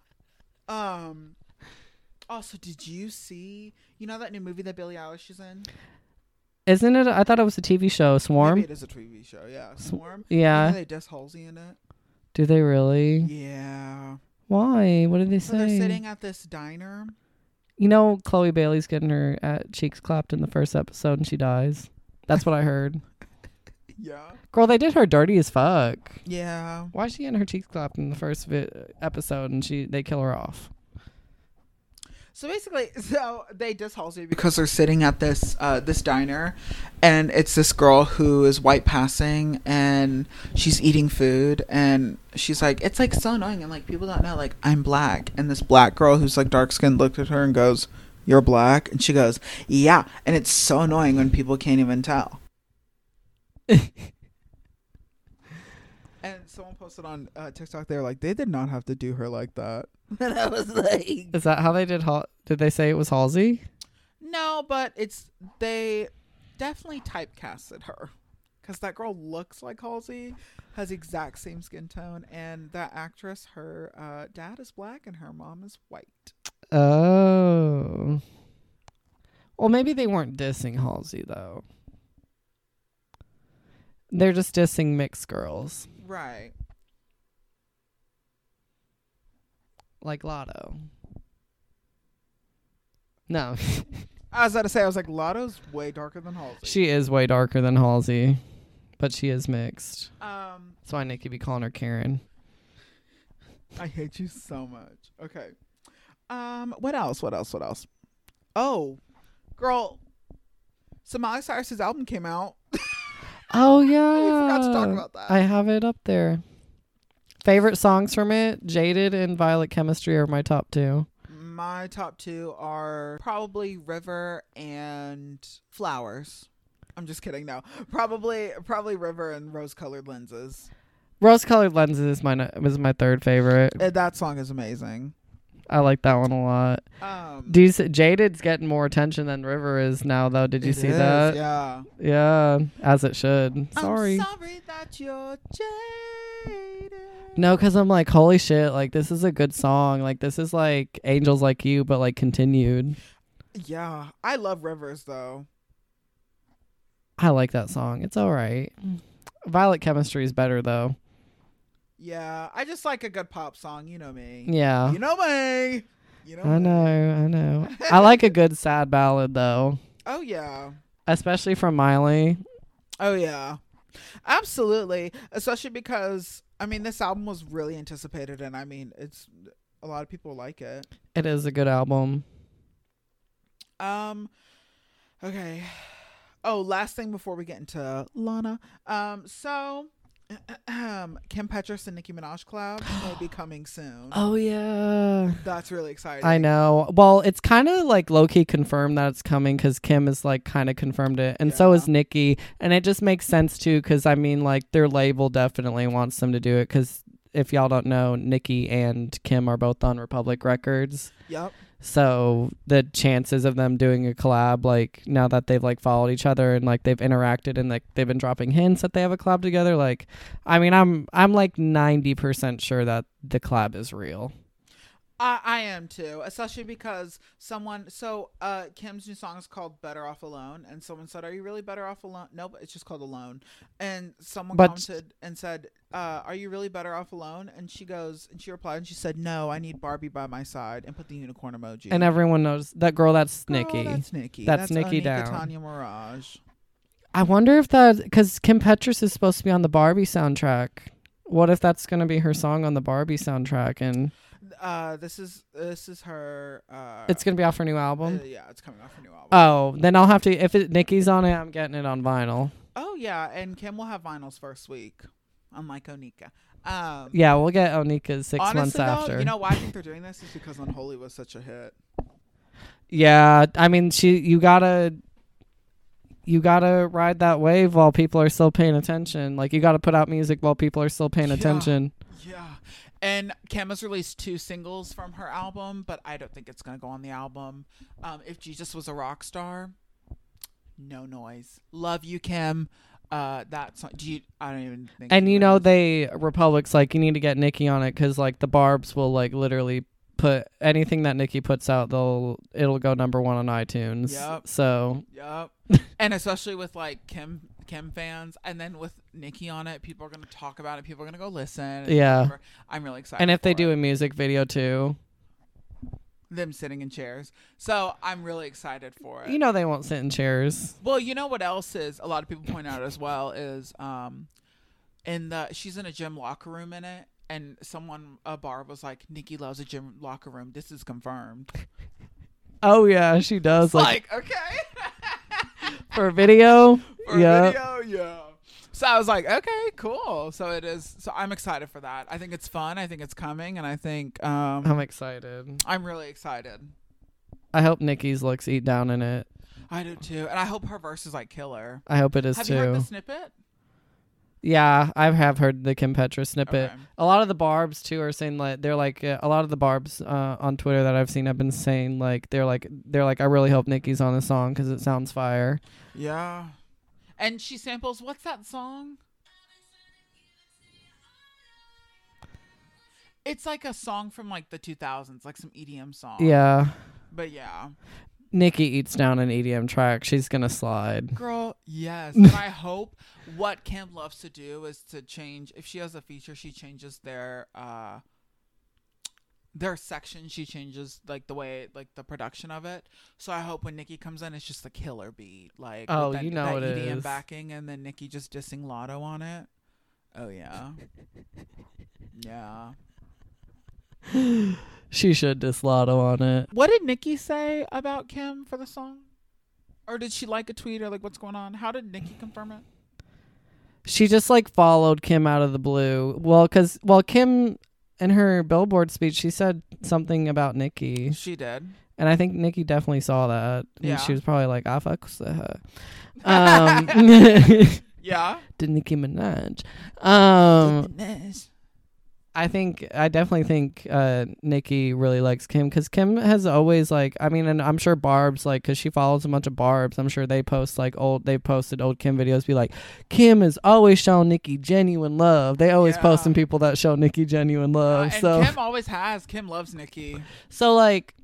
um. Also, did you see? You know that new movie that Billie Eilish is in? Isn't it? I thought it was a TV show. Swarm. Maybe it is a TV show. Yeah, Swarm. Yeah. You know they diss Halsey in it. Do they really? Yeah. Why? What did they So they're sitting at this diner. you know, Chloe Bailey's getting her at cheeks clapped in the first episode, and she dies. That's what I heard. Yeah. Girl, they did her dirty as fuck. Yeah. Why is she getting her cheeks clapped in the first vi- episode, and she they kill her off? So basically, so they diss Halsey because they're sitting at this uh, this diner, and it's this girl who is white passing, and she's eating food, and she's like, it's like so annoying, and like people don't know, like I'm black, and this black girl who's like dark skinned looked at her and goes, "You're black," and she goes, "Yeah," and it's so annoying when people can't even tell. And someone posted on uh, TikTok, they were like, they did not have to do her like that. And I was like, Is that how they did? Hal- did they say it was Halsey? no, but it's they definitely typecasted her because that girl looks like Halsey, has exact same skin tone, and that actress, her uh, dad is black and her mom is white. Oh. Well, maybe they weren't dissing Halsey though. They're just dissing mixed girls Right. like Latto. No, I was about to say, I was like, Latto's way darker than Halsey. she is way darker than Halsey, but she is mixed. um, That's why Nikki be calling her Karen. I hate you so much. Okay. Um, what else? What else? What else? Oh, girl. So Miley Cyrus's album came out. Oh yeah, We forgot to talk about that. I have it up there. Favorite songs from it: "Jaded" and "Violet Chemistry" are my top two. My top two are probably River and Flowers. I'm just kidding. No, probably probably River and Rose Colored Lenses. Rose-colored lenses is my was my third favorite. Uh, That song is amazing. I like that one a lot. Um, Do you see, Jaded's getting more attention than River is now, though? Did you see is, that? Yeah. Yeah, as it should. Sorry. I'm sorry that you're jaded. No, because I'm like, holy shit! Like this is a good song. Like this is like Angels Like You, but like continued. Yeah, I love Rivers though. I like that song. It's all right. Violet Chemistry is better though. Yeah, I just like a good pop song. You know me. Yeah, You know me. You know. I me. know, I know. I like a good sad ballad though, Oh yeah. especially from Miley. Oh yeah. Absolutely. Especially because I mean this album was really anticipated and I mean it's a lot of people like it. It is a good album. Um okay. Oh, last thing before we get into Lana. Um so Um, Kim Petras and Nicki Minaj collab will be coming soon. Oh yeah. That's really exciting. I know. Well, it's kind of like low key confirmed that it's coming because Kim is like kind of confirmed it, and so Yeah. is Nikki, and it just makes sense too because I mean like their label definitely wants them to do it because if y'all don't know, Nikki and Kim are both on Republic Records, Yep. So the chances of them doing a collab like now that they've like followed each other and like they've interacted and like they've been dropping hints that they have a collab together, like I mean I'm I'm like ninety percent sure that the collab is real. I, I am too, especially because someone. So, uh, Kim's new song is called "Better Off Alone," and someone said, "Are you really better off alone?" Nope, it's just called "Alone." And someone But- commented and said, uh, "Are you really better off alone?" And she goes, and she replied, and she said, "No, I need Barbie by my side," and put the unicorn emoji. And everyone knows that girl. That's Girl, Nikki. That's Nikki. That's Nikki Onika down. Tanya Maraj. I wonder if that because Kim Petras is supposed to be on the Barbie soundtrack. What if that's gonna be her song on the Barbie soundtrack and Uh, this is this is her. Uh, it's gonna be off her new uh, album? yeah, it's coming off her new album. Oh, then I'll have to. If it, Nikki's on it, I'm getting it on vinyl. oh yeah, and Kim will have vinyls first week, unlike Onika. Um, Yeah, we'll get Onika's six Honestly, months though, after. You know why I think they're doing this is because Unholy was such a hit. yeah, I mean, she. You gotta. You gotta ride that wave while people are still paying attention. Like you gotta put out music while people are still paying Yeah. attention. Yeah. And Kim has released two singles from her album, but I don't think it's gonna go on the album. Um, if Jesus was a rock star, no noise. Love you, Kim. Uh, that song. Do you? I don't even think. And you know they Republic's like you need to get Nikki on it because like the Barb's will like literally put anything that Nikki puts out they'll it'll go number one on iTunes. Yep. So Yep. and especially with like Kim Kim fans, and then with Nikki on it, people are gonna talk about it. People are gonna go listen. Yeah. whatever. I'm really excited. and if they for do it. a music video too, them sitting in chairs, so I'm really excited for it. you know they won't sit in chairs. Well, you know what else is a lot of people point out as well is um in the she's in a gym locker room in it and someone a bar was like Nikki loves a gym locker room. This is confirmed. Oh yeah, she does. Like, Like, okay. for video. For yeah. video, yeah. So I was like, okay, cool. So it is. So I'm excited for that. I think it's fun. I think it's coming, and I think um, I'm excited. I'm really excited. I hope Nikki's looks eat down in it. I do too, and I hope her verse is like killer. I hope it is Have too. you heard the snippet? Yeah, I have heard the Kim Petra snippet. Okay. A lot of the barbs too are saying like they're like uh, a lot of the barbs uh, on Twitter that I've seen have been saying like they're like they're like I really hope Nikki's on the song because it sounds fire. Yeah. And she samples what's that song? It's like a song from like the 2000s, like some EDM song. Yeah, But yeah. Nikki eats down an EDM track. She's gonna slide. Girl, yes. and I hope what Kim loves to do is to change if she has a feature, she changes their uh their section, she changes like the way like the production of it. So I hope when Nikki comes in it's just a killer beat. Like Oh, that, you know that it EDM is. backing and then Nikki just dissing Latto on it. Oh yeah. yeah. She should diss Latto on it. What did Nikki say about Kim for the song? Or did she like a tweet or like what's going on? How did Nikki confirm it? She just like followed Kim out of the blue. Well, because well Kim in her Billboard speech she said something about Nikki, She did. and I think Nikki definitely saw that. Yeah. And she was probably like, "I fucks with her." Um, Yeah. to Nicki Minaj. Um, I think I definitely think uh, Nikki really likes Kim because Kim has always like I mean, and I'm sure Barb's like because she follows a bunch of Barb's. I'm sure they post like old they posted old Kim videos. Be like, Kim has always shown Nikki genuine love. They always Yeah. post some people that show Nikki genuine Uh, love. and so Kim always has. Kim loves Nikki. so like.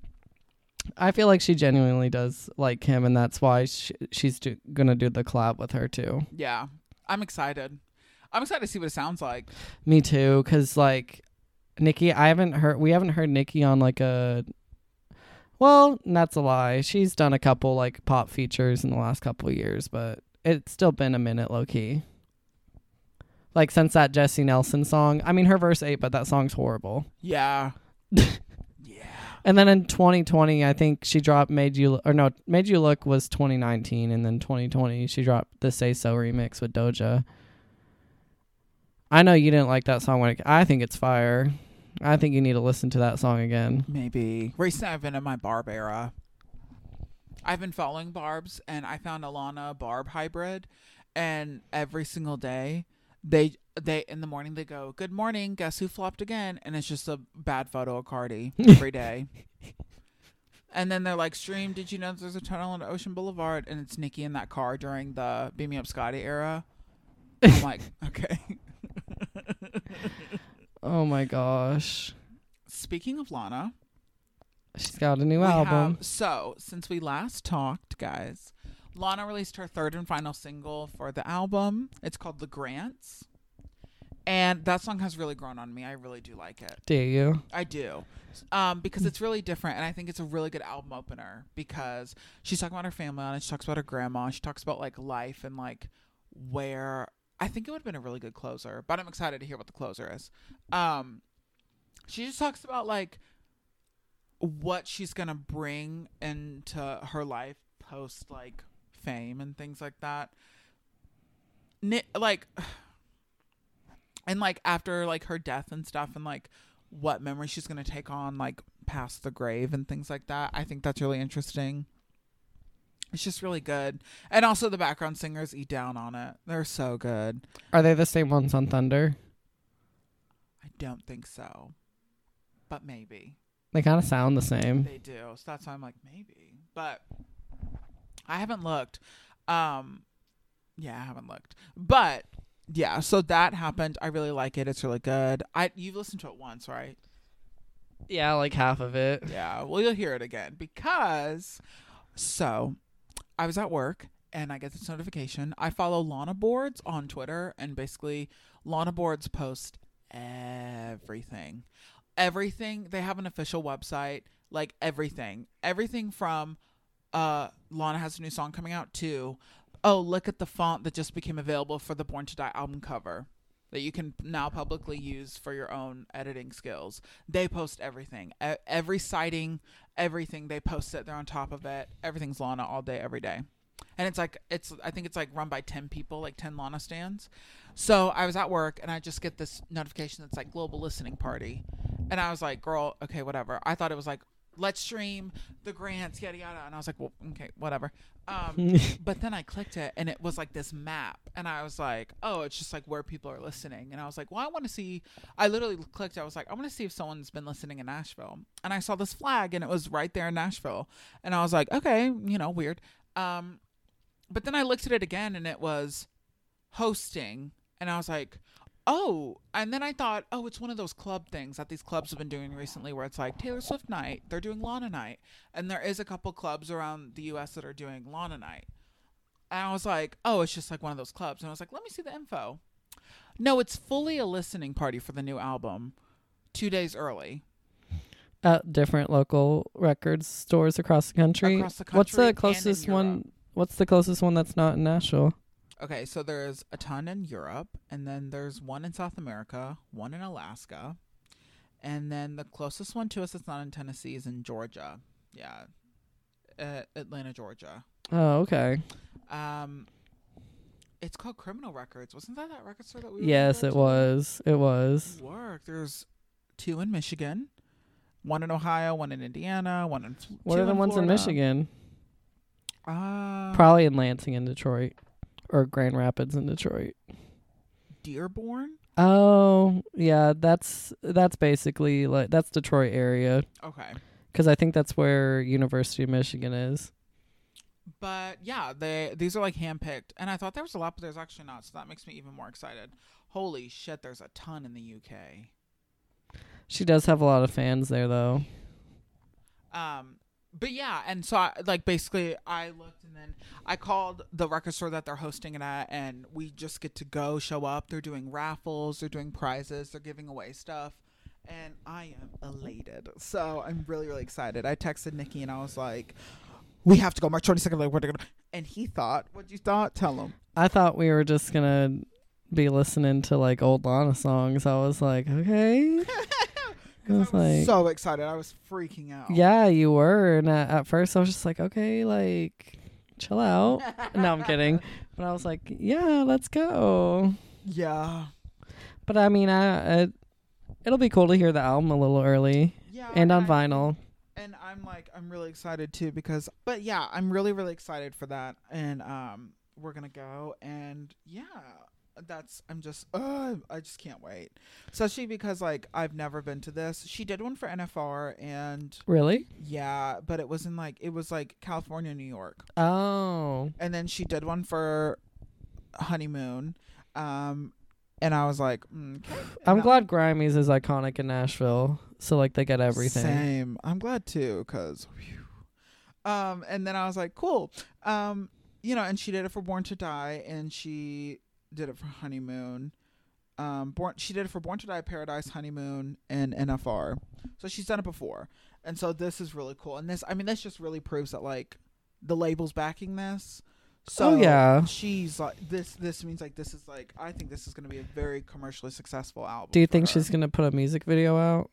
I feel like she genuinely does like Kim, and that's why she, she's do, gonna do the collab with her too. Yeah. I'm excited. I'm excited to see what it sounds like. Me too, cause like Nikki, I haven't heard. We haven't heard Nikki on like a. Well, that's a lie. She's done a couple like pop features in the last couple years, but it's still been a minute, low key. Like since that Jesy Nelson song. I mean, her verse eight, but that song's horrible. Yeah. yeah. And then in 2020, I think she dropped "Made You" or no, "Made You Look" was 2019, and then 2020 she dropped the "Say So" remix with Doja. I know you didn't like that song when it, I think it's fire. I think you need to listen to that song again. Maybe. Recently, I've been in my Barb era. I've been following Barb's, and I found Alana Barb hybrid, and every single day, they they in the morning they go, "Good morning, guess who flopped again?" And it's just a bad photo of Cardi every day. and then they're like, "Stream, did you know there's a tunnel on Ocean Boulevard?" And it's Nikki in that car during the Beam Me Up Scotty era. I'm like, okay. Oh my gosh, Speaking of Lana, she's got a new album. have- so, since we last talked, guys, Lana released her third and final single for the album. It's called The Grants. And that song has really grown on me. I really do like it. Do you? I do. Um, because it's really different. And I think it's a really good album opener because she's talking about her family and. She talks about her grandma. She talks about like life and like where I think it would have been a really good closer. But I'm excited to hear what the closer is. Um, she just talks about like what she's gonna bring into her life post like fame and things like that. Like and like after like her death and stuff and like what memory she's gonna take on like past the grave and things like that. I think that's really interesting. It's just really good. And also the background singers eat down on it. They're so good. Are they the same ones on Thunder? I don't think so. But maybe. They kind of sound the same. They do. So that's why I'm like, maybe. But I haven't looked. Um yeah, I haven't looked. But yeah, so that happened. I really like it. It's really good. I you've listened to it once, right? Yeah, like half of it. Yeah. Well, you'll hear it again because so I was at work and I get this notification. I follow Lana Boards on Twitter and basically Lana Boards post everything. Everything. They have an official website, like everything. Everything from uh Lana has a new song coming out to oh, look at the font that just became available for the Born to Die album cover. That you can now publicly use for your own editing skills. They post everything, every sighting, everything. They post it. They're on top of it. Everything's Lana all day, every day. And it's like it's I think it's like run by ten people, like ten Lana stands. So I was at work and I just get this notification that's like global listening party, and I was like, girl, okay, whatever. I thought it was like let's stream the grants, yada yada, and I was like, well, okay, whatever. Um, but then I clicked it and it was like this map, and I was like, oh, it's just like where people are listening, and I was like, well, I want to see. I literally clicked. I was like, I want to see if someone's been listening in Nashville, and I saw this flag, and it was right there in Nashville, and I was like, okay, you know, weird. Um, but then I looked at it again, and it was hosting, and I was like, oh, and then I thought, oh, it's one of those club things that these clubs have been doing recently where it's like Taylor Swift night, they're doing Lana night. And there is a couple clubs around the US that are doing Lana night. And I was like, oh, it's just like one of those clubs. And I was like, let me see the info. No, it's fully a listening party for the new album two days early. At different local records stores across the country. Across the country What's the closest one? What's the closest one that's not in Nashville? Okay, so there's a ton in Europe, and then there's one in South America, one in Alaska, and then the closest one to us that's not in Tennessee is in Georgia. Yeah, uh, Atlanta, Georgia. Oh, okay. Um, it's called Criminal Records. Wasn't that that record store that we? Yes, it was. It was. Work. There's two in Michigan, one in Ohio, one in Indiana, one in. What are the ones in Michigan? Uh, Probably in Lansing and Detroit, or Grand Rapids and Detroit. Dearborn. Oh, yeah. That's that's basically like that's Detroit area Okay. because I think that's where University of Michigan is. But yeah, they these are like handpicked, and I thought there was a lot, but there's actually not. So that makes me even more excited. Holy shit, there's a ton in the UK. She does have a lot of fans there, though. Um, but yeah, and so I like basically I looked and then I called the record store that they're hosting it at, and we just get to go show up. They're doing raffles, they're doing prizes, they're giving away stuff, and I am elated. So I'm really really excited. I texted Nikki and I was like, "We have to go March 22nd." Like, we're gonna. And he thought, "What do you thought? Tell him." I thought we were just gonna be listening to like old Lana songs. I was like, okay. I was like, so excited. I was freaking out. yeah, you were. And at, at first, I was just like, okay, like, chill out. no, I'm kidding. But I was like, yeah, let's go. Yeah. But I mean, I, it, it'll be cool to hear the album a little early Yeah. and on I- vinyl. and I'm like I'm really excited too because but yeah, I'm really really excited for that and um we're going to go and yeah, that's I'm just uh I just can't wait. Especially because like I've never been to this. She did one for NFR and Really? yeah, but it was in like it was like California, New York. Oh, And then she did one for honeymoon. Um and I was like, mm. I'm glad Grimey's is iconic in Nashville. So like they get everything. Same. I'm glad too, cause. Um, and then I was like, cool. Um, you know, and she did it for Born to Die, and she did it for Honeymoon. Um, born she did it for Born to Die, Paradise, Honeymoon, and NFR. So she's done it before, and so this is really cool. And this, I mean, this just really proves that like the label's backing this. So Oh, yeah. she's like this. This means like this is like I think this is going to be a very commercially successful album. Do you think her. she's gonna put a music video out?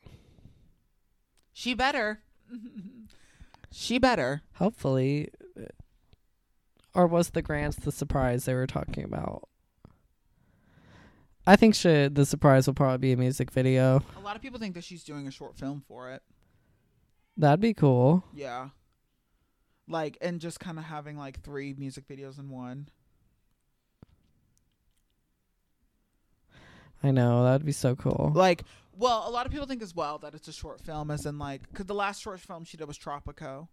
She better. she better. Hopefully. Or was the grants the surprise they were talking about? I think she, the surprise will probably be a music video. A lot of people think that she's doing a short film for it. That'd be cool. Yeah. Like and just kind of having like three music videos in one. I know that'd be so cool. Like, well, a lot of people think as well that it's a short film, as in like, because the last short film she did was Tropico,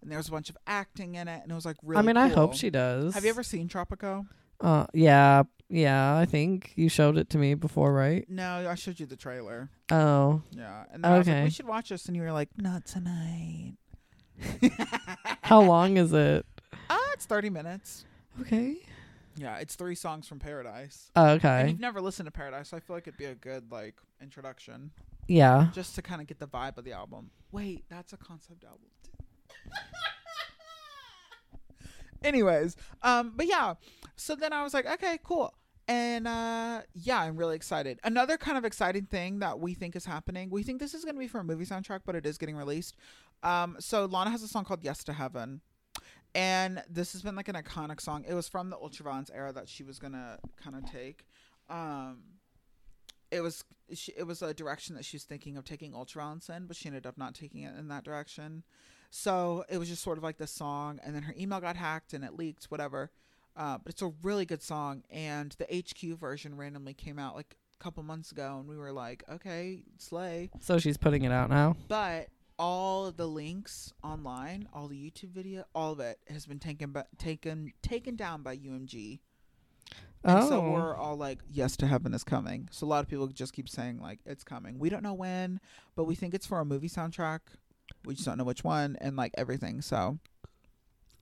and there was a bunch of acting in it, and it was like really. I mean, I hope she does. Have you ever seen Tropico? Uh, yeah, yeah. I think you showed it to me before, right? No, I showed you the trailer. Oh, Yeah, and then I was like, Okay. we should watch this, and you were like, not tonight. how long is it? Ah, it's thirty minutes. Okay. Yeah, it's three songs from Paradise. Oh, And okay. you've never listened to Paradise, so I feel like it'd be a good like introduction, Yeah. just to kind of get the vibe of the album. Wait, that's a concept album. Anyways, um, but yeah, so then I was like, okay, cool. And uh yeah, I'm really excited. Another kind of exciting thing that we think is happening. We think this is going to be for a movie soundtrack, but it is getting released. Um so Lana has a song called Yes to Heaven. And this has been like an iconic song. It was from the Ultraviolence era that she was going to kind of take. Um it was she, it was a direction that she was thinking of taking Ultraviolence in, but she ended up not taking it in that direction. So it was just sort of like this song, and then her email got hacked and it leaked, whatever. Uh, but it's a really good song, and the HQ version randomly came out like a couple months ago, and we were like, okay, slay. So she's putting it out now. But all of the links online, all the YouTube video, all of it has been taken by, taken taken down by UMG. And oh, so we're all like, yes to heaven is coming. So a lot of people just keep saying like it's coming. We don't know when, but we think it's for a movie soundtrack. We just don't know which one and like everything. So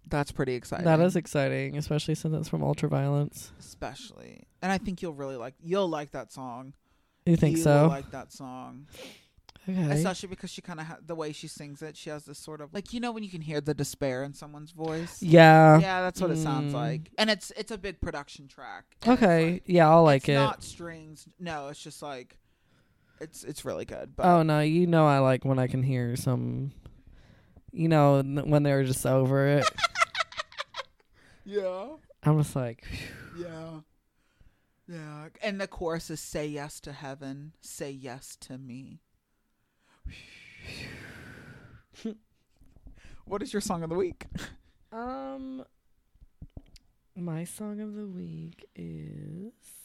that's pretty exciting. that is exciting, especially since it's from Ultraviolence. especially. And I think you'll really like you'll like that song. You think You so? like that song. okay. Especially because she kind of ha- the way she sings it, she has this sort of like you know when you can hear the despair in someone's voice. yeah. Yeah, that's what it sounds Mm. like. And it's it's a big production track. Okay. like- yeah, I'll like it's it. not strings. No, it's just like it's it's really good. But oh no, you know I like when I can hear some. You know when they're just over it. yeah, I'm just like, yeah, yeah. And the chorus is "Say yes to heaven, say yes to me." what is your song of the week? um, my song of the week is.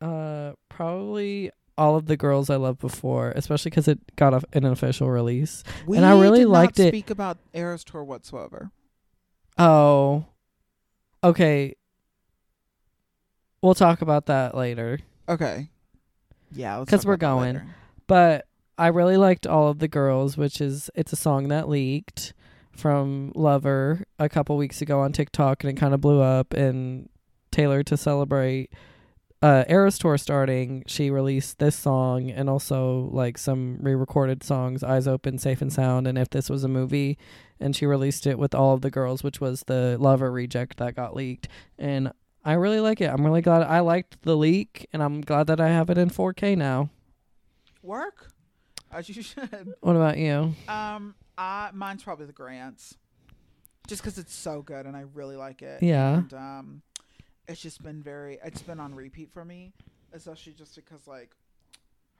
Uh, probably all of the girls I loved before, especially because it got a, an official release. We I really did liked not it. Speak about Eras Tour whatsoever. Oh, okay. We'll talk about that later. Okay. Yeah, let's 'Cause talk we're going. But I really liked all of the girls, which is it's a song that leaked from Lover a couple weeks ago on TikTok, and it kind of blew up. And Taylor to celebrate uh Eras tour starting, she released this song and also like some re-recorded songs, "Eyes Open, Safe and Sound," and "If This Was a Movie." And she released it with all of the girls, which was the Lover reject that got leaked. And I really like it. I'm really glad I liked the leak, and I'm glad that I have it in 4K now. Work as you should. What about you? Um, I mine's probably the Grants, just because it's so good and I really like it. Yeah. And um, it's just been very. It's been on repeat for me, especially just because like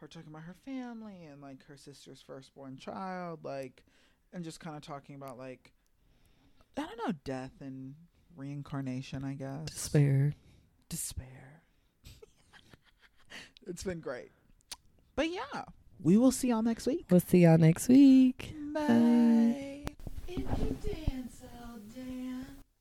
her talking about her family and like her sister's firstborn child, like, and just kind of talking about like I don't know death and reincarnation. I guess Despair. despair. it's been great. But yeah, we will see y'all next week. We'll see y'all next week. Bye.